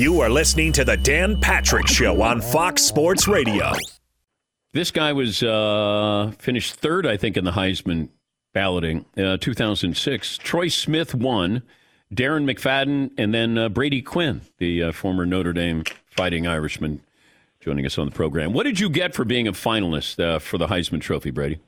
You are listening to the Dan Patrick Show on Fox Sports Radio. This guy was uh, finished third, I think, in the Heisman balloting, uh, 2006. Troy Smith won, Darren McFadden, and then uh, Brady Quinn, the uh, former Notre Dame Fighting Irishman, joining us on the program. What did you get for being a finalist uh, for the Heisman Trophy, Brady?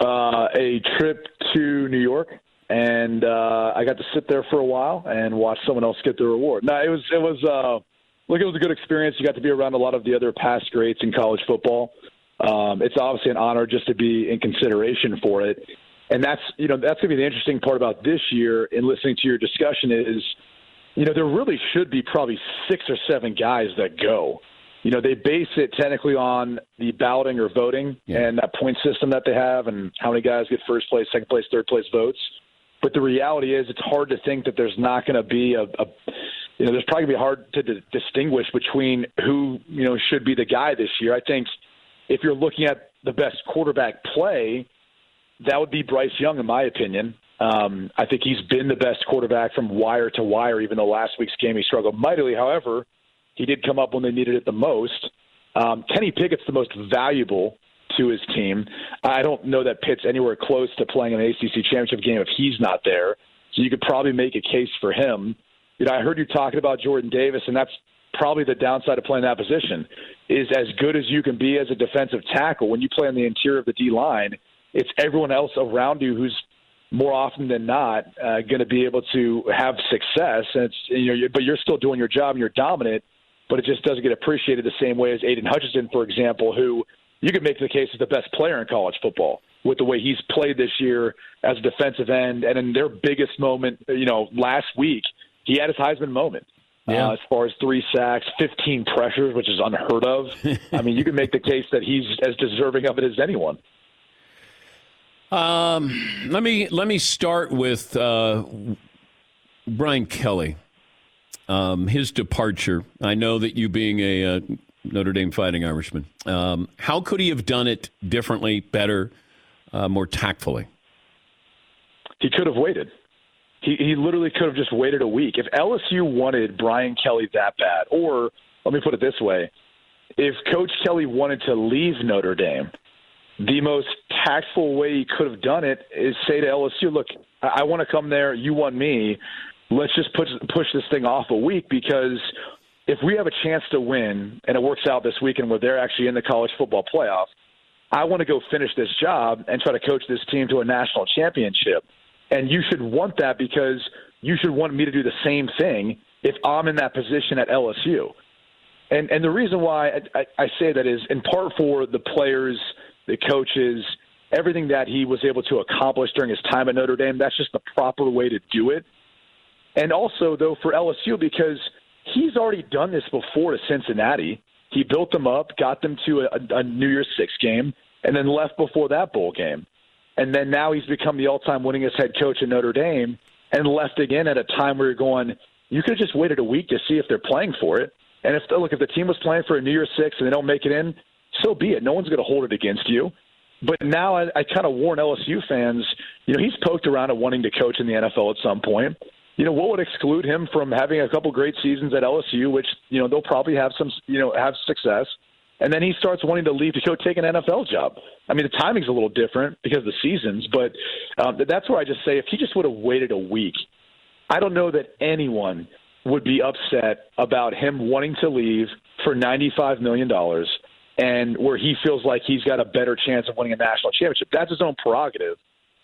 Uh, a trip to New York and uh, I got to sit there for a while and watch someone else get the reward. No, it was it was uh, look, it was a good experience. You got to be around a lot of the other past greats in college football. Um, it's obviously an honor just to be in consideration for it, and that's you know that's gonna be the interesting part about this year. In listening to your discussion is, you know, there really should be probably six or seven guys that go. You know, they base it technically on the balloting or voting yeah. and that point system that they have, and how many guys get first place, second place, third place votes. But the reality is, it's hard to think that there's not going to be a, a you know, there's probably going to be hard to d- distinguish between who, you know, should be the guy this year. I think if you're looking at the best quarterback play, that would be Bryce Young, in my opinion. Um, I think he's been the best quarterback from wire to wire, even though last week's game he struggled mightily. However, he did come up when they needed it the most. Um, Kenny Pickett's the most valuable to his team. I don't know that Pitt's anywhere close to playing an ACC championship game if he's not there. So you could probably make a case for him. You know, I heard you talking about Jordan Davis, and that's probably the downside of playing that position. Is as good as you can be as a defensive tackle when you play on the interior of the D line. It's everyone else around you who's more often than not uh, going to be able to have success. And it's you know, but you're still doing your job and you're dominant, but it just doesn't get appreciated the same way as Aidan Hutchinson, for example, who you could make the case as the best player in college football with the way he's played this year as a defensive end. And in their biggest moment, you know, last week, he had his Heisman moment. Yeah. Uh, as far as three sacks, 15 pressures, which is unheard of. I mean, you can make the case that he's as deserving of it as anyone. Um, let me let me start with uh, Brian Kelly. Um, his departure. I know that you, being a uh, Notre Dame Fighting Irishman. Um, how could he have done it differently, better, uh, more tactfully? He could have waited. He, he literally could have just waited a week. If LSU wanted Brian Kelly that bad, or let me put it this way if Coach Kelly wanted to leave Notre Dame, the most tactful way he could have done it is say to LSU, look, I, I want to come there. You want me. Let's just push, push this thing off a week because if we have a chance to win and it works out this weekend where they're actually in the college football playoff, I want to go finish this job and try to coach this team to a national championship. And you should want that because you should want me to do the same thing if I'm in that position at LSU. And and the reason why I, I, I say that is in part for the players, the coaches, everything that he was able to accomplish during his time at Notre Dame. That's just the proper way to do it. And also though for LSU because – he's already done this before to Cincinnati. He built them up, got them to a, a New Year's Six game, and then left before that bowl game. And then now he's become the all-time winningest head coach in Notre Dame, and left again at a time where you're going. You could have just waited a week to see if they're playing for it. And if look, if the team was playing for a New Year's Six and they don't make it in, so be it. No one's going to hold it against you. But now I, I kind of warn LSU fans. You know, he's poked around at wanting to coach in the NFL at some point you know, what would exclude him from having a couple great seasons at LSU, which you know they'll probably have some, you know, have success, and then he starts wanting to leave to go take an NFL job. I mean, the timing's a little different because of the seasons, but um, that's where I just say if he just would have waited a week, I don't know that anyone would be upset about him wanting to leave for ninety-five million dollars and where he feels like he's got a better chance of winning a national championship. That's his own prerogative.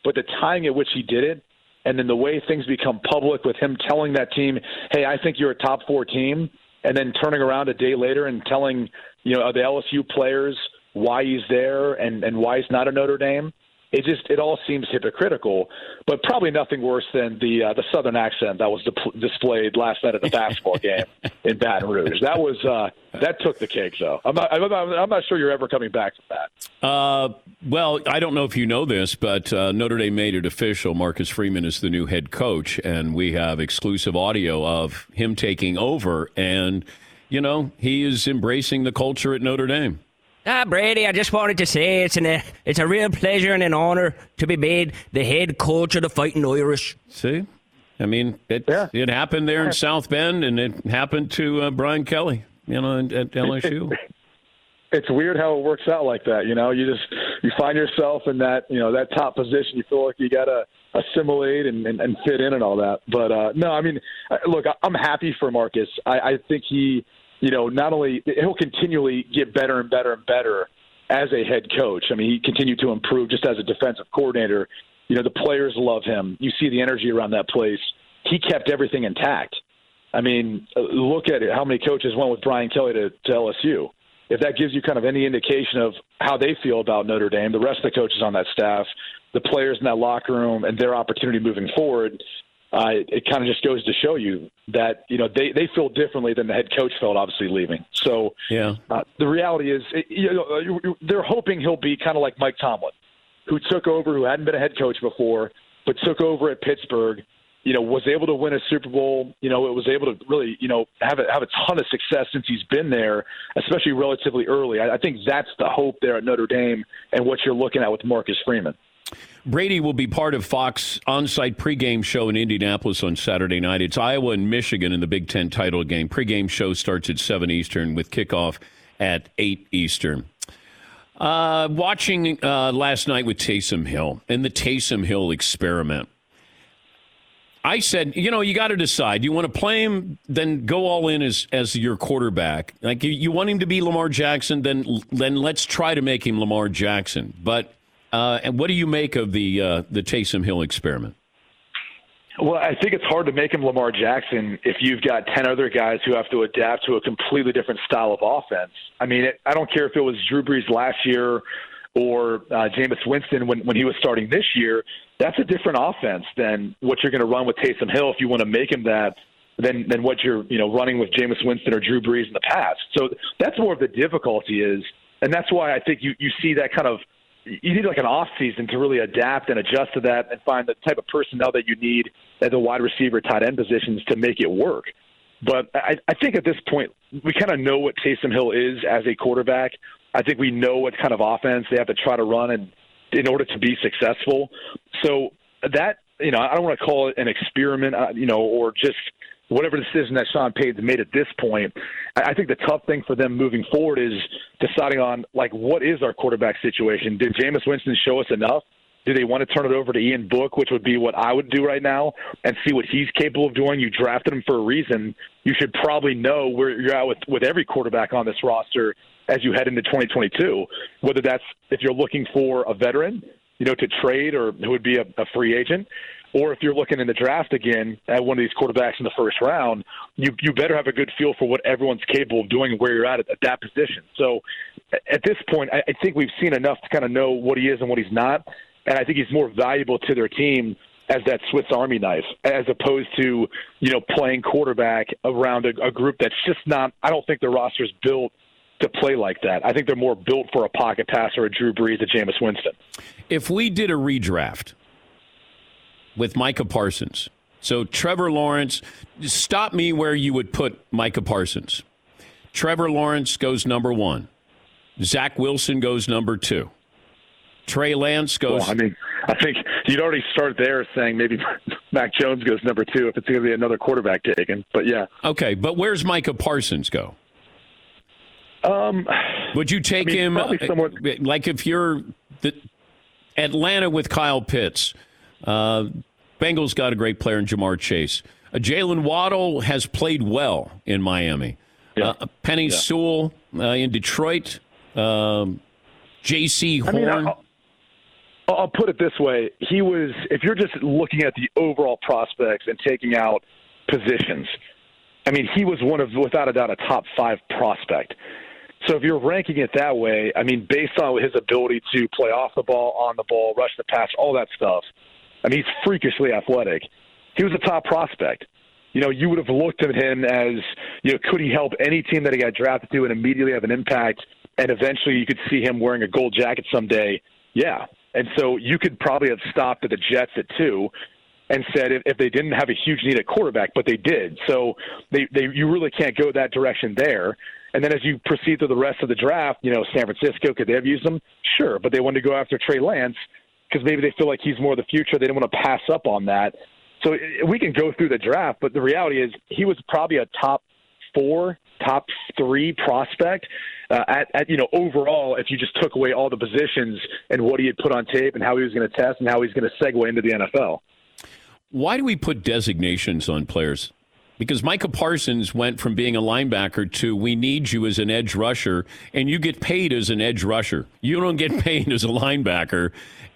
But the timing at which he did it and then the way things become public with him telling that team, "Hey, I think you're a top four team," and then turning around a day later and telling you know the LSU players why he's there and and why he's not a Notre Dame it just it all seems hypocritical, but probably nothing worse than the uh, the southern accent that was di- displayed last night at the basketball game in Baton Rouge. That was uh, that took the cake, though. I'm not, I'm not, I'm not sure you're ever coming back from that. Uh, well, I don't know if you know this, but uh, Notre Dame made it official. Marcus Freeman is the new head coach, and we have exclusive audio of him taking over. And you know, he is embracing the culture at Notre Dame. Ah, Brady, I just wanted to say it's an uh, it's a real pleasure and an honour to be made the head coach of the Fighting Irish. See, I mean, it Yeah. it happened there in South Bend, and it happened to uh, Brian Kelly, you know, at, at LSU. it's weird how it works out like that. You know, you just you find yourself in that you know that top position. You feel like you got to assimilate and, and, and fit in and all that. But uh, no, I mean, uh, look, I- I'm happy for Marcus. I, I think he, you know, not only he'll continually get better and better and better as a head coach. I mean, he continued to improve just as a defensive coordinator. You know, the players love him. You see the energy around that place. He kept everything intact. I mean, look at it. How many coaches went with Brian Kelly to, to LSU? If that gives you kind of any indication of how they feel about Notre Dame, the rest of the coaches on that staff, the players in that locker room, and their opportunity moving forward, uh, it, it kind of just goes to show you that you know they they feel differently than the head coach felt, obviously leaving. So Yeah. uh, the reality is, it, you know, you- they're hoping he'll be kind of like Mike Tomlin, who took over, who hadn't been a head coach before, but took over at Pittsburgh. You know, was able to win a Super Bowl. You know, it was able to really, you know, have a, have a ton of success since he's been there, especially relatively early. I, I think that's the hope there at Notre Dame, and what you're looking at with Marcus Freeman. Brady will be part of Fox on-site pregame show in Indianapolis on Saturday night. It's Iowa and Michigan in the Big Ten title game. Pregame show starts at seven Eastern with kickoff at eight Eastern. Uh, watching uh, last night with Taysom Hill and the Taysom Hill experiment. I said, you know, you got to decide. You want to play him, then go all in as as your quarterback. Like you, you want him to be Lamar Jackson, then then let's try to make him Lamar Jackson. But uh, and what do you make of the uh, the Taysom Hill experiment? Well, I think it's hard to make him Lamar Jackson if you've got 10 other guys who have to adapt to a completely different style of offense. I mean, it, I don't care if it was Drew Brees last year or uh, Jameis Winston when, when he was starting this year. That's a different offense than what you're going to run with Taysom Hill if you want to make him that than than what you're you know running with Jameis Winston or Drew Brees in the past. So that's more of the difficulty is, and that's why I think you you see that kind of you need like an off season to really adapt and adjust to that and find the type of personnel that you need at the wide receiver, tight end positions to make it work. But I, I think at this point we kind of know what Taysom Hill is as a quarterback. I think we know what kind of offense they have to try to run and in order to be successful. So that you know I don't want to call it an experiment, uh, you know, or just whatever decision that Sean Payton's made at this point, I think the tough thing for them moving forward is deciding on like what is our quarterback situation. Did Jameis Winston show us enough? Do they want to turn it over to Ian Book, which would be what I would do right now, and see what he's capable of doing? You drafted him for a reason. You should probably know where you're at with, with every quarterback on this roster as you head into 2022. Whether that's if you're looking for a veteran, you know, to trade or who would be a, a free agent, or if you're looking in the draft again at one of these quarterbacks in the first round, you you better have a good feel for what everyone's capable of doing and where you're at at, at that position. So at this point, I, I think we've seen enough to kind of know what he is and what he's not, and I think he's more valuable to their team as that Swiss Army knife, as opposed to you know playing quarterback around a, a group that's just not. I don't think the roster's built to play like that. I think they're more built for a pocket passer, a Drew Brees, a Jameis Winston. If we did a redraft with Micah Parsons, so Trevor Lawrence, stop me where you would put Micah Parsons. Trevor Lawrence goes number one. Zach Wilson goes number two. Trey Lance goes. Well, I mean, I think you'd already start there saying maybe Mac Jones goes number two if it's going to be another quarterback taken. But yeah, okay, but where's Micah Parsons go? um, Would you take I mean, him probably uh, somewhat- like if you're the Atlanta with Kyle Pitts? Uh, Bengals got a great player in Ja'Marr Chase. Uh, Jaylen Waddle has played well in Miami. Yeah. Uh, Penei Sewell uh, in Detroit. Um, Jaycee I Horn. mean, I'll, I'll put it this way: he was. If you're just looking at the overall prospects and taking out positions, I mean, he was one of, without a doubt, a top five prospect. So if you're ranking it that way, I mean, based on his ability to play off the ball, on the ball, rush the pass, all that stuff, I mean, he's freakishly athletic. He was a top prospect. You know, you would have looked at him as, you know, could he help any team that he got drafted to and immediately have an impact? And eventually you could see him wearing a gold jacket someday. Yeah. And so you could probably have stopped at the Jets at two and said if, if they didn't have a huge need at quarterback, but they did. So they, they you really can't go that direction there. And then as you proceed through the rest of the draft, you know, San Francisco, could they have used him? Sure. But they wanted to go after Trey Lance because maybe they feel like he's more the future. They didn't want to pass up on that. So we can go through the draft, but the reality is he was probably a top four, top three prospect uh, at, at you know overall. If you just took away all the positions and what he had put on tape and how he was going to test and how he's going to segue into the NFL. Why do we put designations on players? Because Micah Parsons went from being a linebacker to we need you as an edge rusher, and you get paid as an edge rusher. You don't get paid as a linebacker.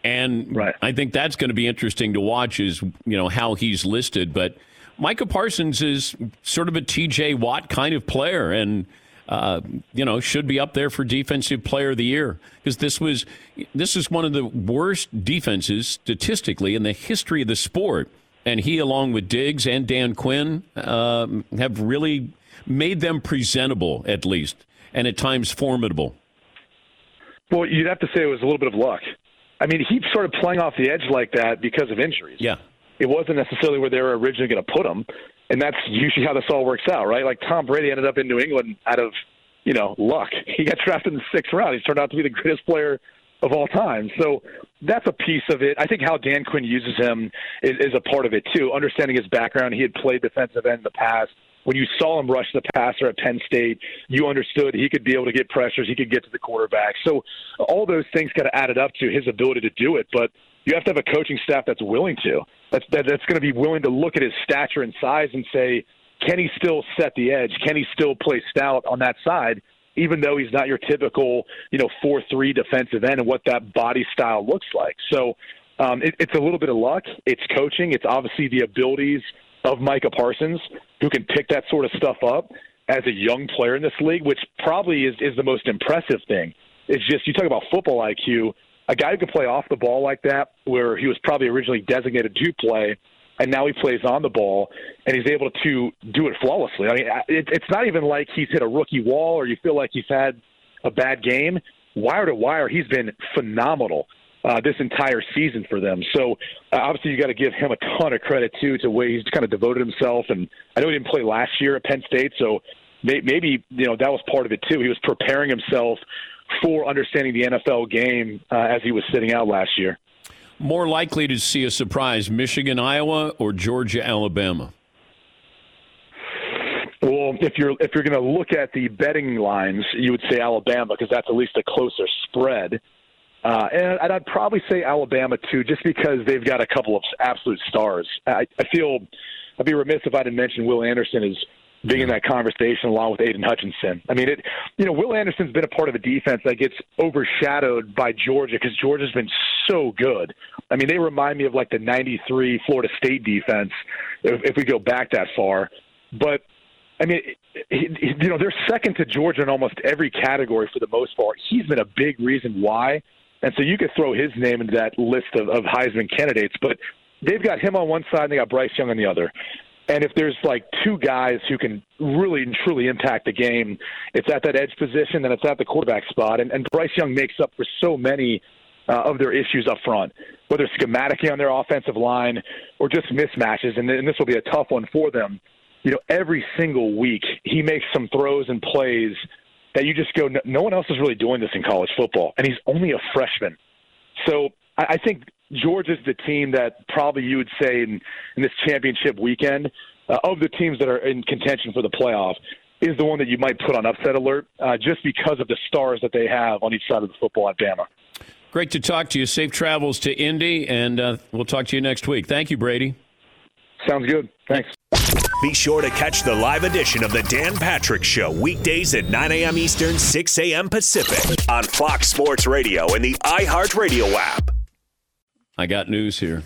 And right. I think that's going to be interesting to watch is, you know, how he's listed. But Micah Parsons is sort of a TJ Watt kind of player and uh, you know, should be up there for defensive player of the year because this was this is one of the worst defenses statistically in the history of the sport, and he, along with Diggs and Dan Quinn, uh, have really made them presentable at least, and at times formidable. Well, you'd have to say it was a little bit of luck. I mean, he started playing off the edge like that because of injuries. Yeah. It wasn't necessarily where they were originally going to put him. And that's usually how this all works out, right? Like Tom Brady ended up in New England out of, you know, luck. He got drafted in the sixth round. He's turned out to be the greatest player of all time. So that's a piece of it. I think how Dan Quinn uses him is, is a part of it too. Understanding his background, he had played defensive end in the past when you saw him rush the passer at Penn State, you understood he could be able to get pressures, he could get to the quarterback. So all those things kind of added up to his ability to do it. But you have to have a coaching staff that's willing to. That's that, that's going to be willing to look at his stature and size and say, can he still set the edge? Can he still play stout on that side? Even though he's not your typical, you know, four-three defensive end, and what that body style looks like. So um, it, it's a little bit of luck. It's coaching. It's obviously the abilities of Micah Parsons, who can pick that sort of stuff up as a young player in this league, which probably is, is the most impressive thing. It's just you talk about football IQ, a guy who can play off the ball like that, where he was probably originally designated to play, and now he plays on the ball, and he's able to do it flawlessly. I mean, it, it's not even like he's hit a rookie wall or you feel like he's had a bad game. Wire to wire, he's been phenomenal uh, this entire season for them. So uh, obviously, you got to give him a ton of credit too to way he's kind of devoted himself. And I know he didn't play last year at Penn State, so may- maybe you know that was part of it too. He was preparing himself for understanding the NFL game uh, as he was sitting out last year. More likely to see a surprise: Michigan, Iowa, or Georgia, Alabama. Well, if you're if you're going to look at the betting lines, you would say Alabama because that's at least a closer spread. Uh, and, and I'd probably say Alabama too, just because they've got a couple of absolute stars. I, I feel I'd be remiss if I didn't mention Will Anderson is being in that conversation along with Aidan Hutchinson. I mean, it. You know, Will Anderson's been a part of a defense that gets overshadowed by Georgia because Georgia's been so good. I mean, they remind me of like the '93 Florida State defense if, if we go back that far. But I mean, you know, they're second to Georgia in almost every category for the most part. He's been a big reason why and so you could throw his name into that list of, of Heisman candidates, but they've got him on one side and they got Bryce Young on the other. And if there's like two guys who can really and truly impact the game, it's at that edge position and it's at the quarterback spot. And, and Bryce Young makes up for so many uh, of their issues up front, whether schematically on their offensive line or just mismatches. And, and this will be a tough one for them. You know, every single week he makes some throws and plays that you just go, no, one else is really doing this in college football, and he's only a freshman. So I, I think is the team that probably you would say in, in this championship weekend uh, of the teams that are in contention for the playoff is the one that you might put on upset alert uh, just because of the stars that they have on each side of the football at Bama. Great to talk to you. Safe travels to Indy, and uh, we'll talk to you next week. Thank you, Brady. Sounds good. Thanks. Be sure to catch the live edition of the Dan Patrick Show weekdays at 9 a.m. Eastern, 6 a.m. Pacific on Fox Sports Radio and the iHeartRadio app. I got news here.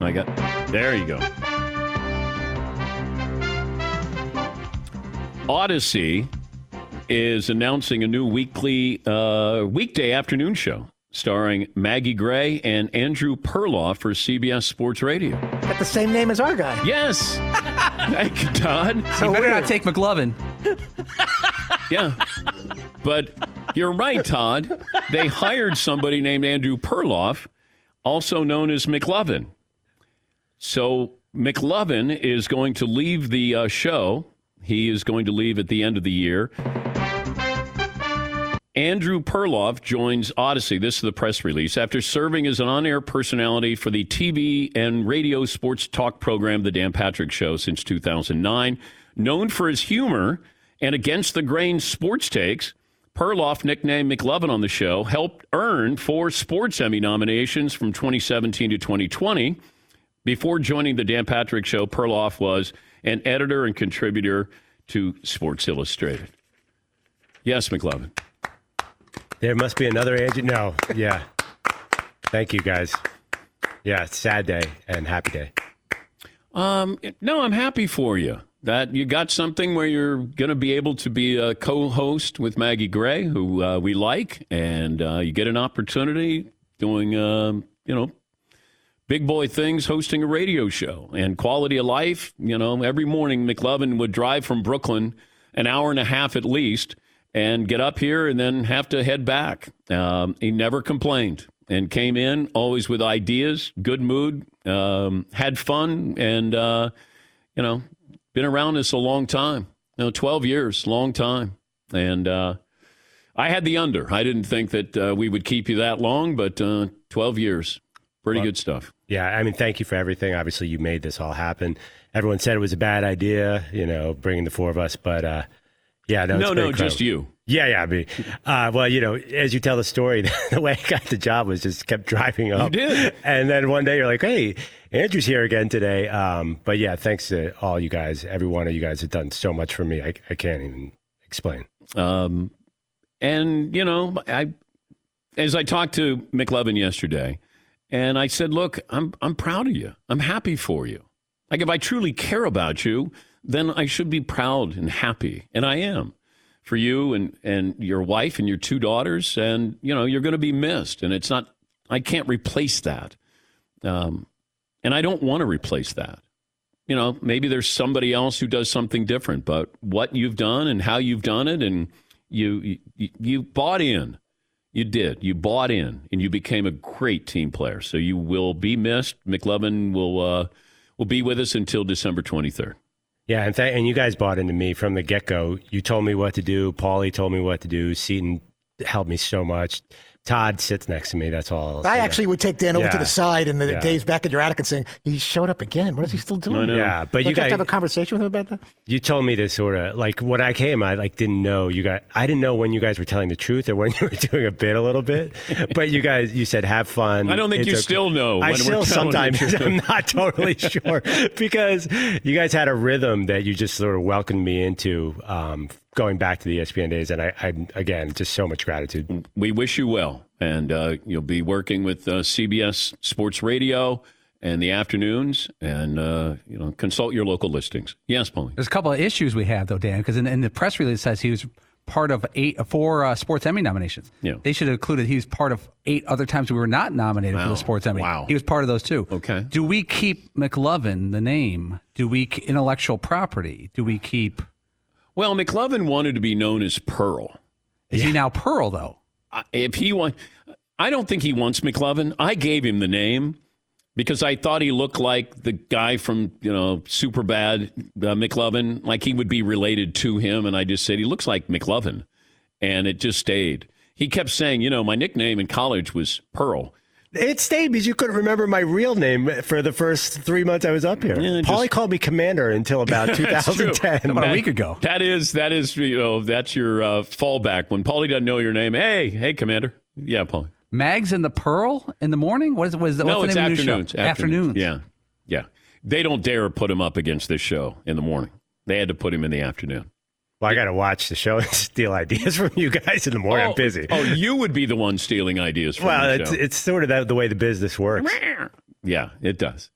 I got. There you go. Audacy is announcing a new weekly uh, weekday afternoon show starring Maggie Gray and Andrew Perloff for CBS Sports Radio. Got the same name as our guy. Yes. Thank you, Todd. So you better weird. not take McLovin. Yeah. But you're right, Todd. They hired somebody named Andrew Perloff, also known as McLovin. So McLovin is going to leave the uh, show. He is going to leave at the end of the year. Andrew Perloff joins Audacy. This is the press release. After serving as an on air personality for the TV and radio sports talk program, The Dan Patrick Show, since 2009, known for his humor and against the grain sports takes, Perloff, nicknamed McLovin on the show, helped earn four Sports Emmy nominations from 2017 to 2020. Before joining the Dan Patrick Show, Perloff was an editor and contributor to Sports Illustrated. Yes, McLovin. There must be another agent. No, yeah. Thank you, guys. Yeah, sad day and happy day. Um, no, I'm happy for you that you got something where you're going to be able to be a co-host with Maggie Gray, who uh, we like, and uh, you get an opportunity doing, uh, you know, big boy things, hosting a radio show and quality of life. You know, every morning McLovin would drive from Brooklyn an hour and a half at least and get up here and then have to head back. Um, he never complained and came in always with ideas, good mood, um, had fun, and uh, you know, been around this a long time. You know, twelve years, long time, and uh, I had the under. I didn't think that uh, we would keep you that long, but uh, twelve years, pretty well, good stuff. Yeah, I mean, thank you for everything. Obviously, you made this all happen. Everyone said it was a bad idea, you know, bringing the four of us, but uh, yeah, no, no, no, just you. Yeah, yeah. I mean, uh, well, you know, as you tell the story, the way I got the job was just kept driving up. You did. And then one day you're like, hey, Andrew's here again today. Um, but yeah, thanks to all you guys. Every one of you guys have done so much for me. I, I can't even explain. Um, and, you know, I, as I talked to McLovin yesterday, and I said, look, I'm, I'm proud of you. I'm happy for you. Like, if I truly care about you, then I should be proud and happy. And I am for you and, and your wife and your two daughters. And, you know, you're going to be missed. And it's not, I can't replace that. Um, and I don't want to replace that. You know, maybe there's somebody else who does something different, but what you've done and how you've done it, and you, you, you bought in. You did. You bought in, and you became a great team player. So you will be missed. McLovin will uh, will be with us until December 23rd. Yeah, and th- and you guys bought into me from the get go. You told me what to do. Paulie told me what to do. Seton helped me so much. Todd sits next to me. That's all. I actually would take Dan over yeah. to the side and the yeah. Dave's back in your attic and saying, "He showed up again. What is he still doing?" Yeah, but you guys have a conversation with him about that. You told me to sort of like when I came, I like didn't know you guys. I didn't know when you guys were telling the truth or when you were doing a bit a little bit. but you guys, you said have fun. I don't think it's you okay. still know. I still sometimes I'm not totally sure because you guys had a rhythm that you just sort of welcomed me into. Um, going back to the ESPN days, and I, I again just so much gratitude. We wish you well and uh, you'll be working with uh, CBS Sports Radio and the afternoons, and uh, you know, consult your local listings. Yes, Paulie. There's a couple of issues we have though, Dan, because in, in, the press release it says he was part of eight, four uh, Sports Emmy nominations. Yeah. They should have included he was part of eight other times we were not nominated wow. for the Sports Emmy. Wow. He was part of those too. Okay. Do we keep McLovin the name? Do we intellectual property? Do we keep? Well, McLovin wanted to be known as Pearl. Is yeah. he now Pearl though? if he want, I don't think he wants McLovin. I gave him the name because I thought he looked like the guy from you know Superbad uh, McLovin, like he would be related to him, and I just said he looks like McLovin, and it just stayed. He kept saying, you know, my nickname in college was Pearl. It stayed because you couldn't remember my real name for the first three months I was up here. Yeah, Paulie just, called me Commander until about 2010, about a week ago. That is that is you know that's your uh, fallback when Paulie doesn't know your name. Hey, hey, Commander. Yeah, Paulie. Mags and the Pearl in the morning. What is what is the, no? What's it's the name afternoons, of the show? afternoons. Yeah, yeah. They don't dare put him up against this show in the morning. They had to put him in the afternoon. Well, I got to watch the show and steal ideas from you guys in the morning. Oh, I'm busy. Oh, you would be the one stealing ideas from well, the it's, it's sort of that, the way the business works. Yeah, it does.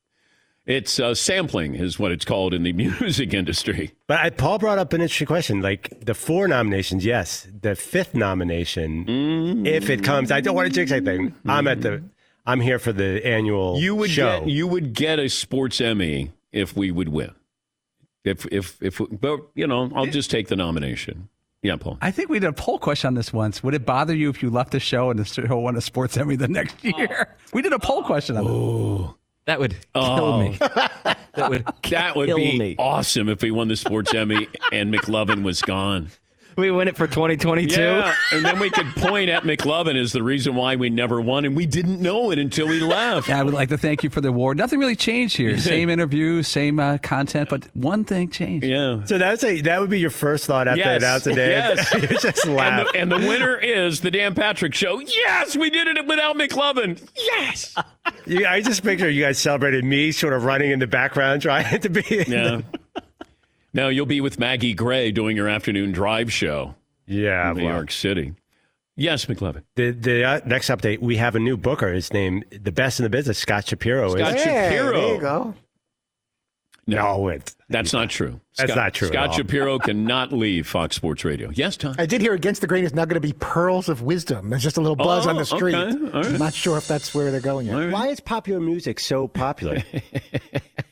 It's uh, sampling, is what it's called in the music industry. But I, Paul brought up an interesting question. Like the four nominations, yes. The fifth nomination, mm-hmm. if it comes, I don't want to jinx anything. Mm-hmm. I'm at the, I'm here for the annual you would show. Get, you would get a sports Emmy if we would win. If if if, but you know, I'll just take the nomination. Yeah, Paul. I think we did a poll question on this once. Would it bother you if you left the show and the show won a sports Emmy the next oh. year? Oh. We did a poll question on oh. That would oh. kill oh. me. That would that would be me. awesome if we won the sports Emmy and McLovin was gone. We win it for 2022. Yeah, and then we could point at McLovin as the reason why we never won, and we didn't know it until we left. Yeah, I would like to thank you for the award. Nothing really changed here. Same interview, same uh, content, but one thing changed. Yeah. So that's a that would be your first thought after Yes. announcing it. Yes. you just And laugh. the, and the winner is the Dan Patrick Show. Yes, we did it without McLovin. Yes. You- I just picture you guys celebrated me sort of running in the background trying to be. Yeah. the- now you'll be with Maggie Gray doing your afternoon drive show yeah. in New well, York City. Yes, McLovin. The the uh, next update, we have a new booker. His name, the best in the business, Scott Shapiro. is- Scott Shapiro. There you go. no, it's That's not true. That's not true at Scott all. Shapiro cannot leave Fox Sports Radio. Yes, Tom. I did hear Against the Grain is now going to be Pearls of Wisdom. There's just a little buzz Oh, on the street. okay. All right. I'm not sure if that's where they're going yet. why is popular music so popular?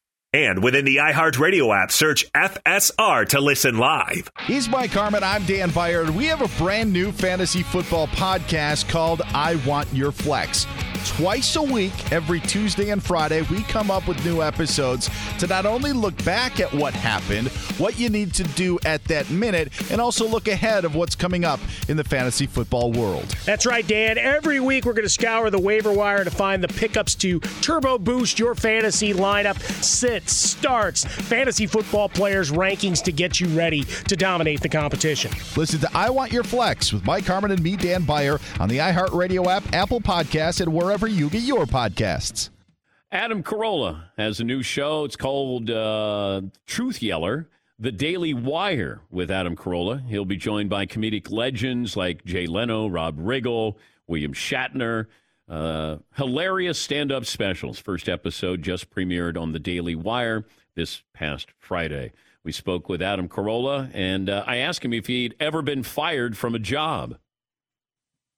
And within the iHeartRadio app, search FSR to listen live. He's Mike Harmon. I'm Dan Byard. We have a brand new fantasy football podcast called I Want Your Flex. Twice a week, every Tuesday and Friday, we come up with new episodes to not only look back at what happened, what you need to do at that minute, and also look ahead of what's coming up in the fantasy football world. That's right, Dan. Every week we're going to scour the waiver wire to find the pickups to turbo boost your fantasy lineup, sits, starts, fantasy football players' rankings to get you ready to dominate the competition. Listen to I Want Your Flex with Mike Harmon and me, Dan Byer, on the iHeartRadio app, Apple Podcasts, and wherever you get your podcasts. Adam Carolla has a new show. It's called uh, Truth Yeller, The Daily Wire with Adam Carolla. He'll be joined by comedic legends like Jay Leno, Rob Riggle, William Shatner. Uh, hilarious stand up specials. First episode just premiered on The Daily Wire this past Friday. We spoke with Adam Carolla, and uh, I asked him if he'd ever been fired from a job.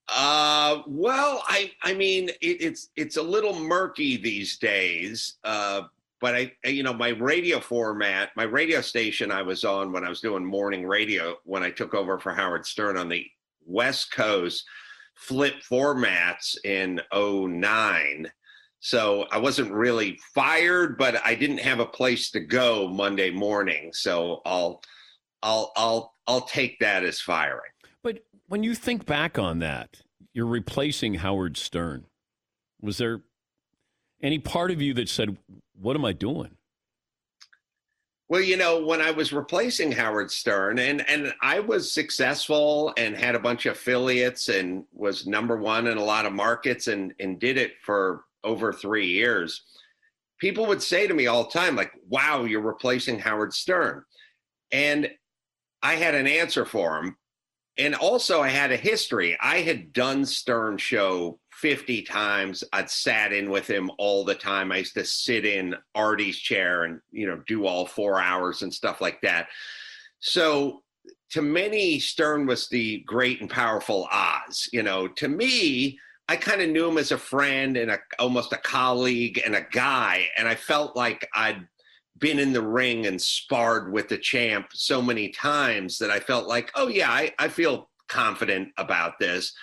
Uh, well, I I mean it, it's it's a little murky these days. Uh, but I you know my radio format, my radio station I was on when I was doing morning radio when I took over for Howard Stern on the West Coast, flip formats in 09. So I wasn't really fired, but I didn't have a place to go Monday morning. So I'll I'll I'll I'll take that as firing. But when you think back on that, you're replacing Howard Stern. Was there any part of you that said, What am I doing? Well, you know, when I was replacing Howard Stern and and I was successful and had a bunch of affiliates and was number 1 in a lot of markets and and did it for over 3 years. People would say to me all the time like, "Wow, you're replacing Howard Stern." And I had an answer for him. And also I had a history. I had done Stern show 50 times. I'd sat in with him all the time. I used to sit in Artie's chair and, you know, do all four hours and stuff like that. So to many, Stern was the great and powerful Oz. You know, to me, I kind of knew him as a friend and a, almost a colleague and a guy. And I felt like I'd been in the ring and sparred with the champ so many times that I felt like, oh, yeah, I, I feel confident about this.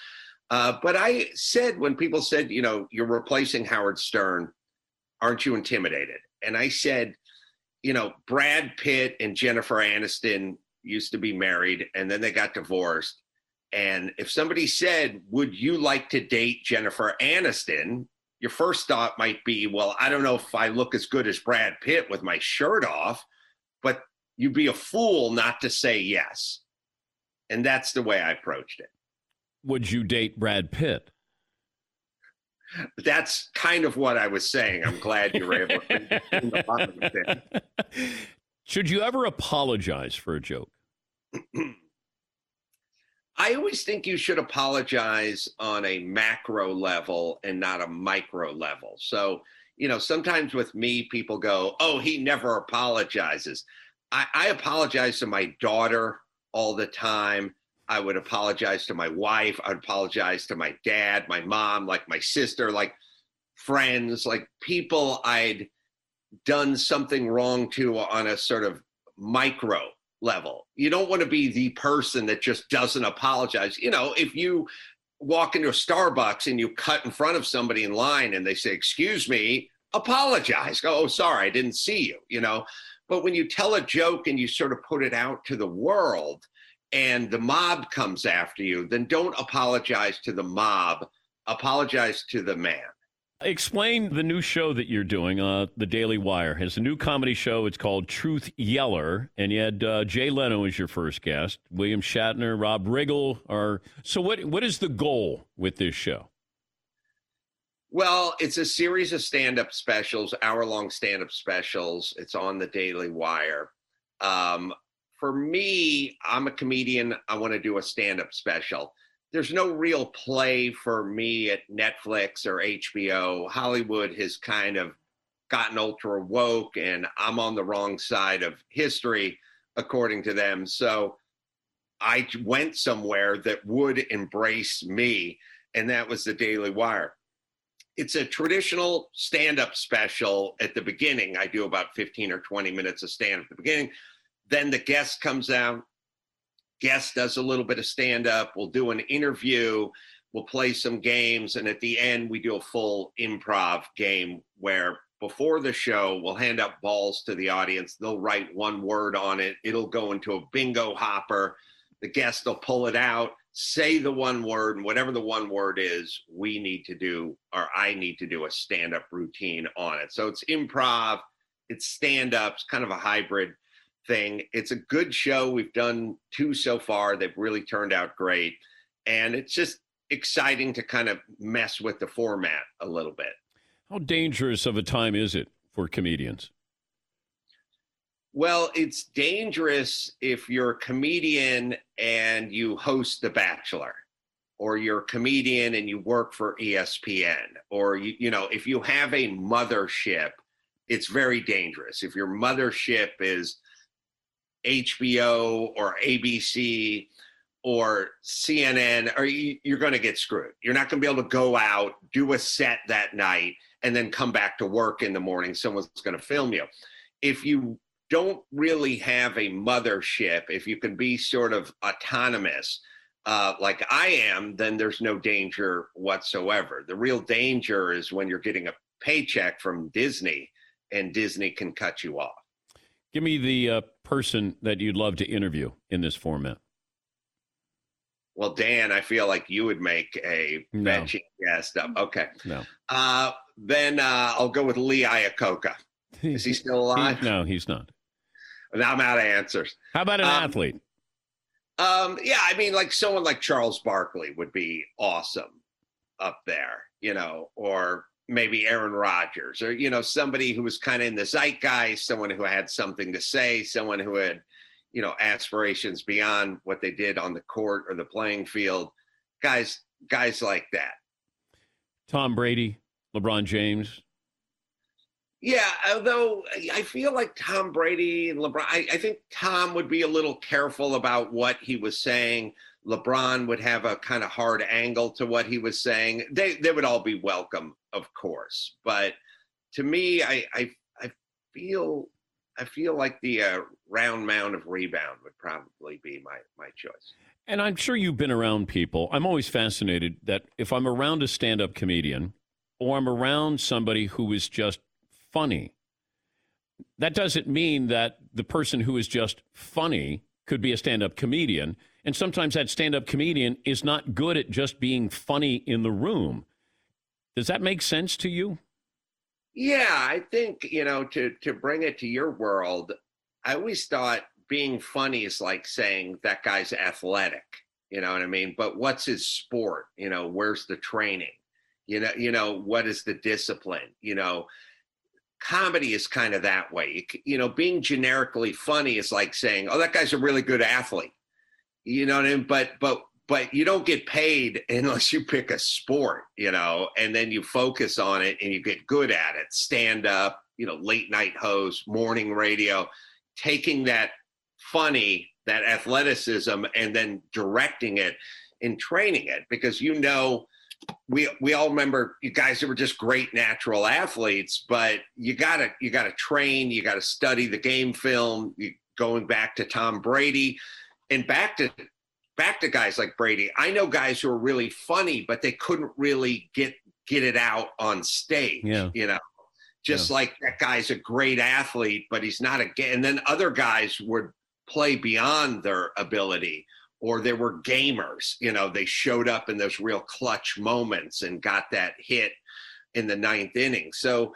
Uh, but I said, when people said, you know, you're replacing Howard Stern, aren't you intimidated? And I said, you know, Brad Pitt and Jennifer Aniston used to be married and then they got divorced. And if somebody said, would you like to date Jennifer Aniston? Your first thought might be, well, I don't know if I look as good as Brad Pitt with my shirt off, but you'd be a fool not to say yes. And that's the way I approached it. Would you date Brad Pitt? That's kind of what I was saying. I'm glad you were able to. the bottom of it. Should you ever apologize for a joke? I always think you should apologize on a macro level and not a micro level. So, you know, sometimes with me, people go, oh, he never apologizes. I, I apologize to my daughter all the time. I would apologize to my wife. I'd apologize to my dad, my mom, like my sister, like friends, like people I'd done something wrong to on a sort of micro level. You don't want to be the person that just doesn't apologize. You know, if you walk into a Starbucks and you cut in front of somebody in line and they say, "Excuse me," apologize. Go, "Oh, sorry, I didn't see you." You know. But when you tell a joke and you sort of put it out to the world, and the mob comes after you, then don't apologize to the mob. Apologize to the man. Explain the new show that you're doing. Uh, the Daily Wire has a new comedy show. It's called Truth Yeller, and you had uh, Jay Leno as your first guest. William Shatner, Rob Riggle are. So, what what is the goal with this show? Well, it's a series of stand-up specials, hour-long stand-up specials. It's on the Daily Wire. Um, for me, I'm a comedian. I want to do a stand-up special there's no real play for me at Netflix or HBO. Hollywood has kind of gotten ultra woke, and I'm on the wrong side of history, according to them. So I went somewhere that would embrace me, and that was the Daily Wire. It's a traditional stand up special at the beginning. I do about 15 or 20 minutes of stand up at the beginning. Then the guest comes out, guest does a little bit of stand up. We'll do an interview. We'll play some games. And at the end, we do a full improv game where before the show, we'll hand out balls to the audience. They'll write one word on it, it'll go into a bingo hopper. The guest will pull it out, say the one word, and whatever the one word is, we need to do, or I need to do a stand up routine on it. So it's improv, it's stand ups, kind of a hybrid thing. It's a good show. We've done two so far. They've really turned out great. And it's just exciting to kind of mess with the format a little bit. How dangerous of a time is it for comedians? Well, it's dangerous if you're a comedian and you host The Bachelor, or you're a comedian and you work for ESPN, or you, you know, if you have a mothership, it's very dangerous. If your mothership is HBO or ABC or CNN, or you, are going to get screwed. You're not going to be able to go out, do a set that night, and then come back to work in the morning. Someone's going to film you. If you don't really have a mothership, if you can be sort of autonomous, uh, like I am, then there's no danger whatsoever. The real danger is when you're getting a paycheck from Disney and Disney can cut you off. Give me the uh, person that you'd love to interview in this format. Well, Dan, I feel like you would make a no. guest. Okay. No. Uh, then uh, I'll go with Lee Iacocca. Is he still alive? He, no, he's not. Now I'm out of answers. How about an um, athlete? Um, yeah, I mean, like someone like Charles Barkley would be awesome up there, you know, or maybe Aaron Rodgers or, you know, somebody who was kind of in the zeitgeist, someone who had something to say, someone who had, you know, aspirations beyond what they did on the court or the playing field. Guys, guys like that. Tom Brady, LeBron James. Yeah, although I feel like Tom Brady and LeBron, I, I think Tom would be a little careful about what he was saying. LeBron would have a kind of hard angle to what he was saying. They they would all be welcome, of course, but to me, I I, I feel I feel like the uh, round mound of rebound would probably be my my choice. And I'm sure you've been around people. I'm always fascinated that if I'm around a stand-up comedian or I'm around somebody who is just funny, that doesn't mean that the person who is just funny could be a stand-up comedian and sometimes that stand up comedian is not good at just being funny in the room. Does that make sense to you? Yeah, I think, you know, to, to bring it to your world, I always thought being funny is like saying that guy's athletic. You know what I mean? But what's his sport? You know, where's the training? You know, you know, what is the discipline? You know, comedy is kind of that way. You know, being generically funny is like saying, "Oh, that guy's a really good athlete." You know what I mean? But but but you don't get paid unless you pick a sport, you know, and then you focus on it and you get good at it. Stand up, you know, late night host, morning radio, taking that funny, that athleticism, and then directing it and training it because you know we we all remember you guys who were just great natural athletes, but you gotta you gotta train, you gotta study the game film. You, going back to Tom Brady, and back to back to guys like Brady. I know guys who are really funny, but they couldn't really get get it out on stage. Yeah. You know, just Yeah. like that guy's a great athlete, but he's not a. And then other guys would play beyond their ability, or there were gamers. You know, they showed up in those real clutch moments and got that hit in the ninth inning. So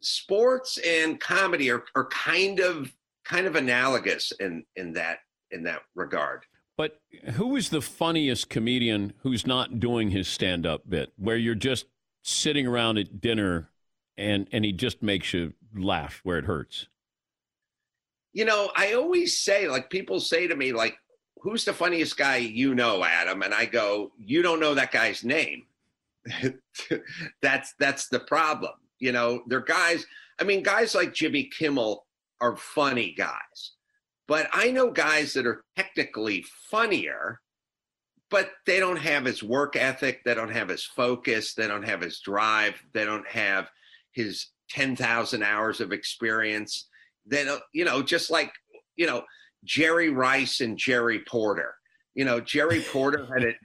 sports and comedy are, are kind of kind of analogous in in that in that regard. But who is the funniest comedian who's not doing his stand up bit, where you're just sitting around at dinner and, and he just makes you laugh where it hurts? You know, I always say like people say to me like who's the funniest guy you know, Adam? And I go, you don't know that guy's name. that's that's the problem. You know, they're guys. I mean, guys like Jimmy Kimmel are funny guys, but I know guys that are technically funnier, but they don't have his work ethic. They don't have his focus. They don't have his drive. They don't have his ten thousand hours of experience. They don't, you know, just like you know Jerry Rice and Jerry Porter. You know, Jerry Porter had it.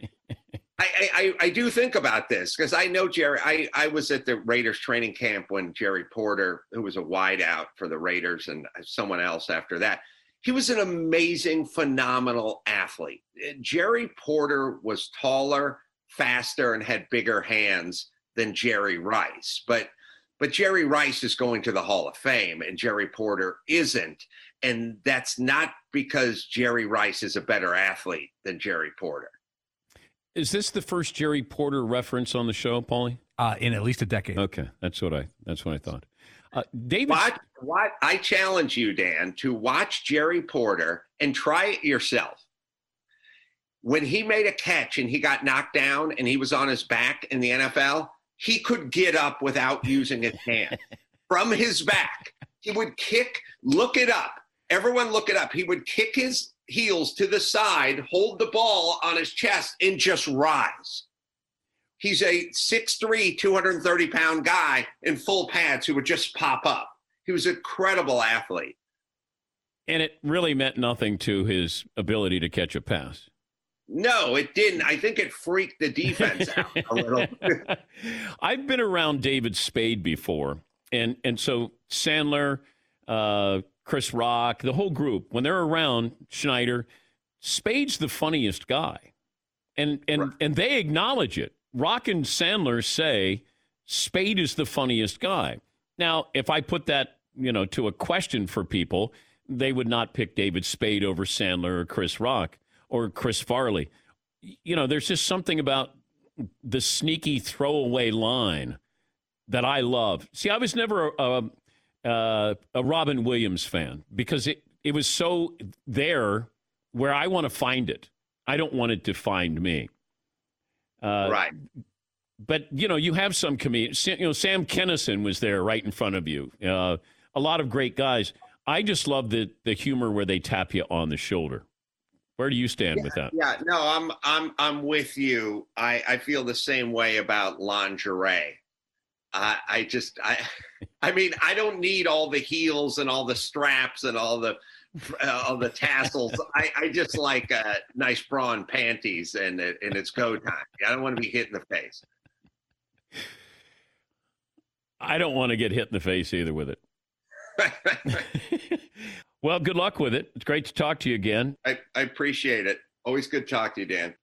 I, I, I do think about this because I know Jerry. I, I was at the Raiders training camp when Jerry Porter, who was a wideout for the Raiders, and someone else after that. He was an amazing, phenomenal athlete. Jerry Porter was taller, faster, and had bigger hands than Jerry Rice. But but Jerry Rice is going to the Hall of Fame, and Jerry Porter isn't. And that's not because Jerry Rice is a better athlete than Jerry Porter. Is this the first Jerry Porter reference on the show, Paulie? Uh, in at least a decade. Okay, that's what I that's what I thought. Uh, David, Watch, what I challenge you, Dan, to watch Jerry Porter and try it yourself. When he made a catch and he got knocked down and he was on his back in the NFL, he could get up without using his hand from his back. He would kick, look it up. Everyone look it up. He would kick his heels to the side, hold the ball on his chest, and just rise. He's a 6'3, 230 pound guy in full pads who would just pop up. He was a credible athlete. and it really meant nothing to his ability to catch a pass. No, it didn't. I think it freaked the defense out a little. I've been around David Spade before, and and so Sandler, uh, Chris Rock, the whole group when they're around Schneider, Spade's the funniest guy, and and and they acknowledge it. Rock and Sandler say Spade is the funniest guy. Now, if I put that you know to a question for people, they would not pick David Spade over Sandler or Chris Rock or Chris Farley. You know, there's just something about the sneaky throwaway line that I love. See, I was never a, a, a Robin Williams fan because it, it was so there where I want to find it. I don't want it to find me. Uh, right. But, you know, you have some comedians. You know, Sam Kinison was there right in front of you. Uh, a lot of great guys. I just love the, the humor where they tap you on the shoulder. Where do you stand with that? Yeah, no, I'm I'm I'm with you. I I feel the same way about lingerie. I I just I I mean I don't need all the heels and all the straps and all the uh, all the tassels. I I just like uh, nice bra and panties and and it's go time. I don't want to be hit in the face. I don't want to get hit in the face either with it. well, good luck with it. It's great to talk to you again. I, I appreciate it. Always good to talk to you, Dan.